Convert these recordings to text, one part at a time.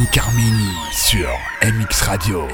Dominique Armini sur MX Radio.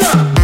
Yeah.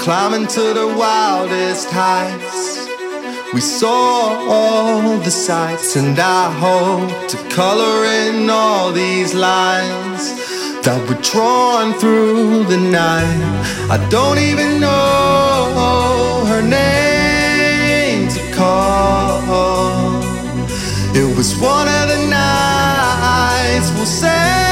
To the wildest heights. We saw all the sights, and I hope to color in all these lines that were drawn through the night. I don't even know her name to call. It was one of the nights we'll say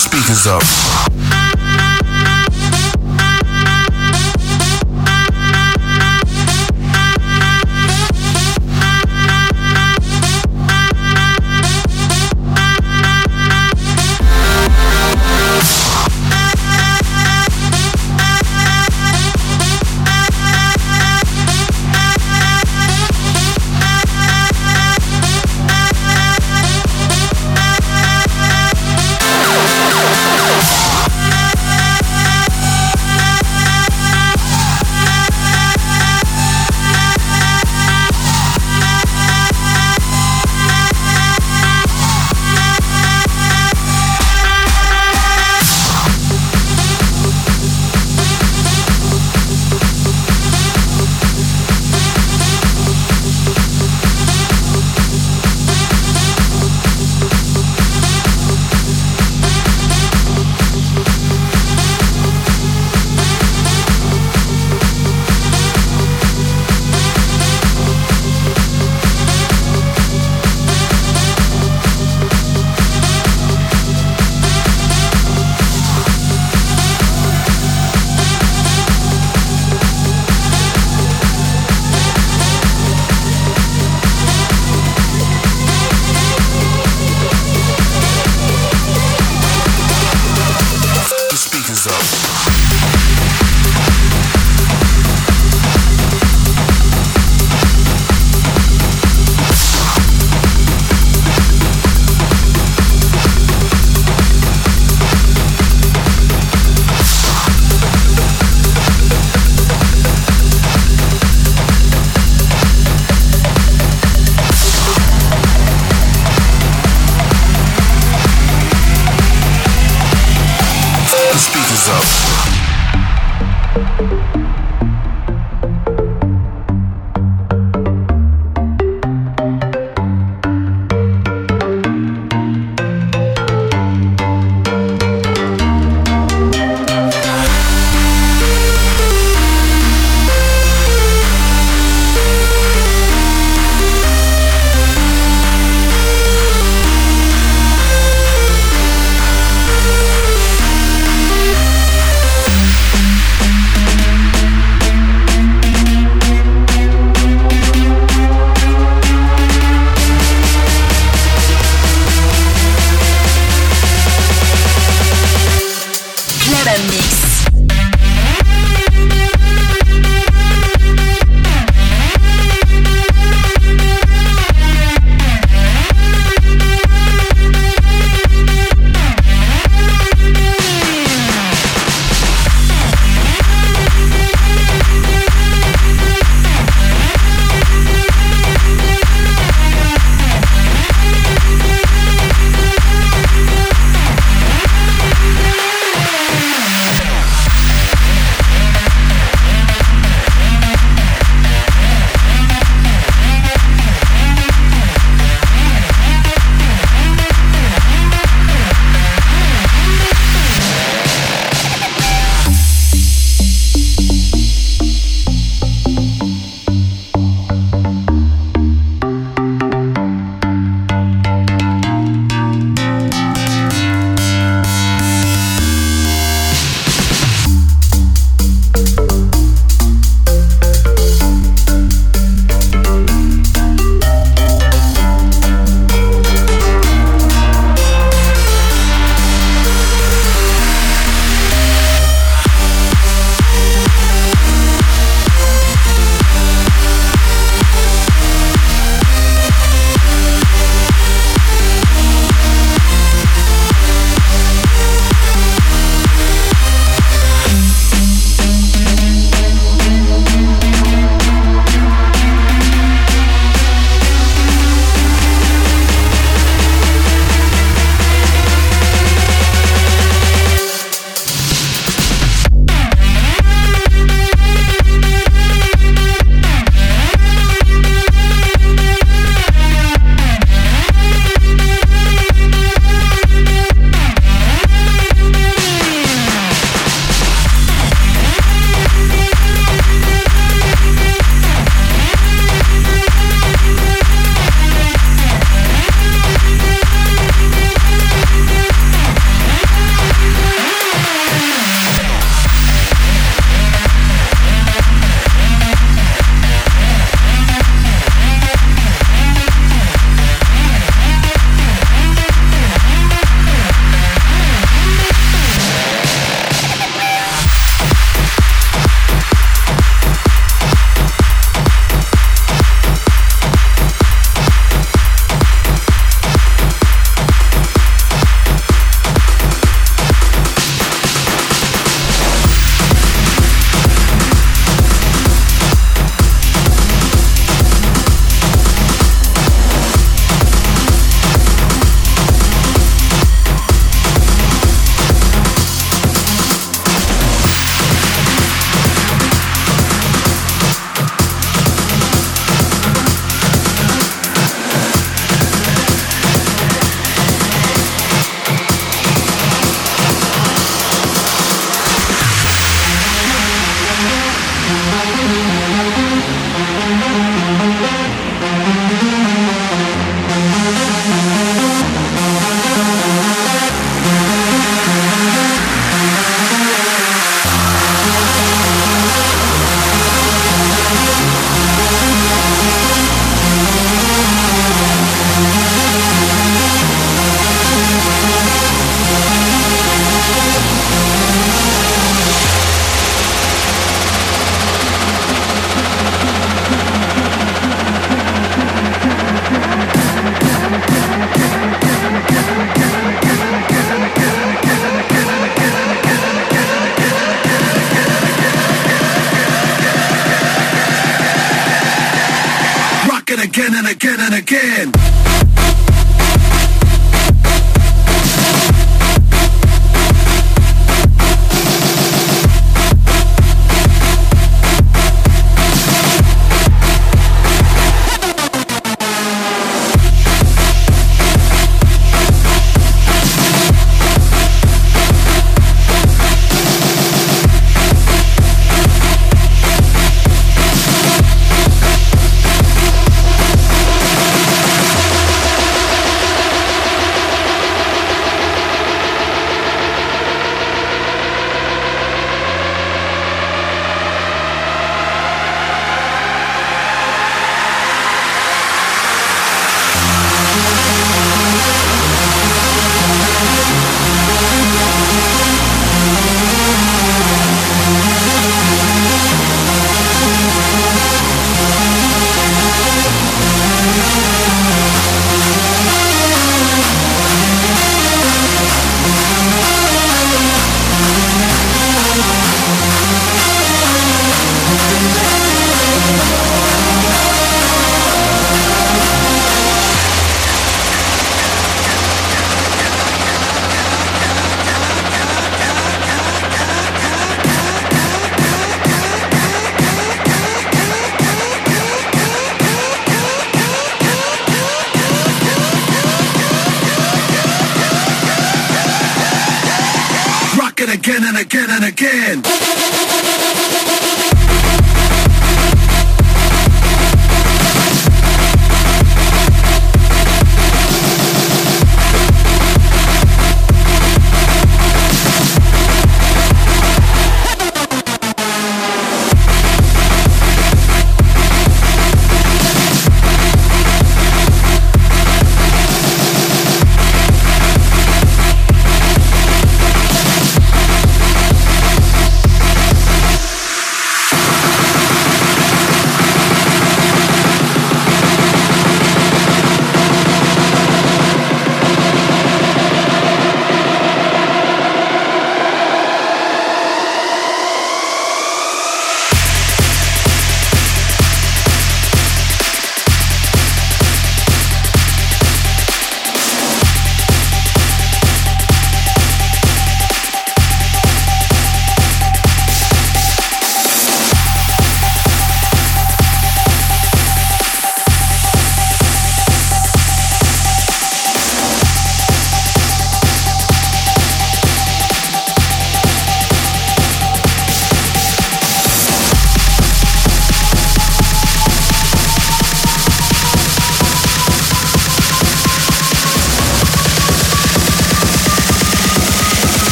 speakers up.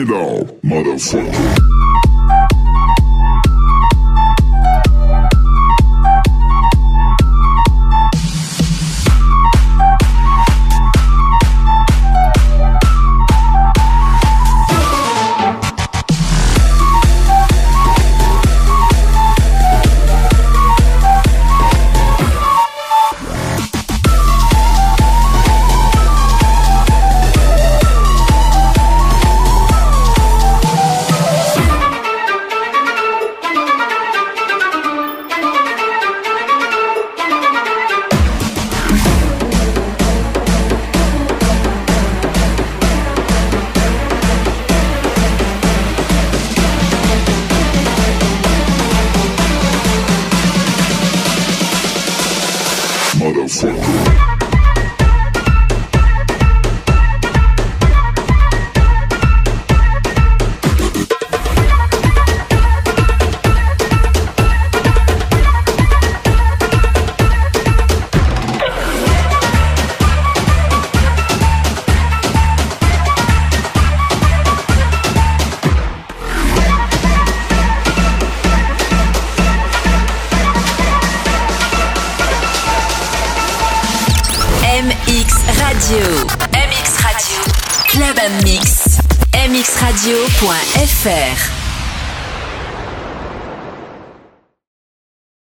It on, motherfucker.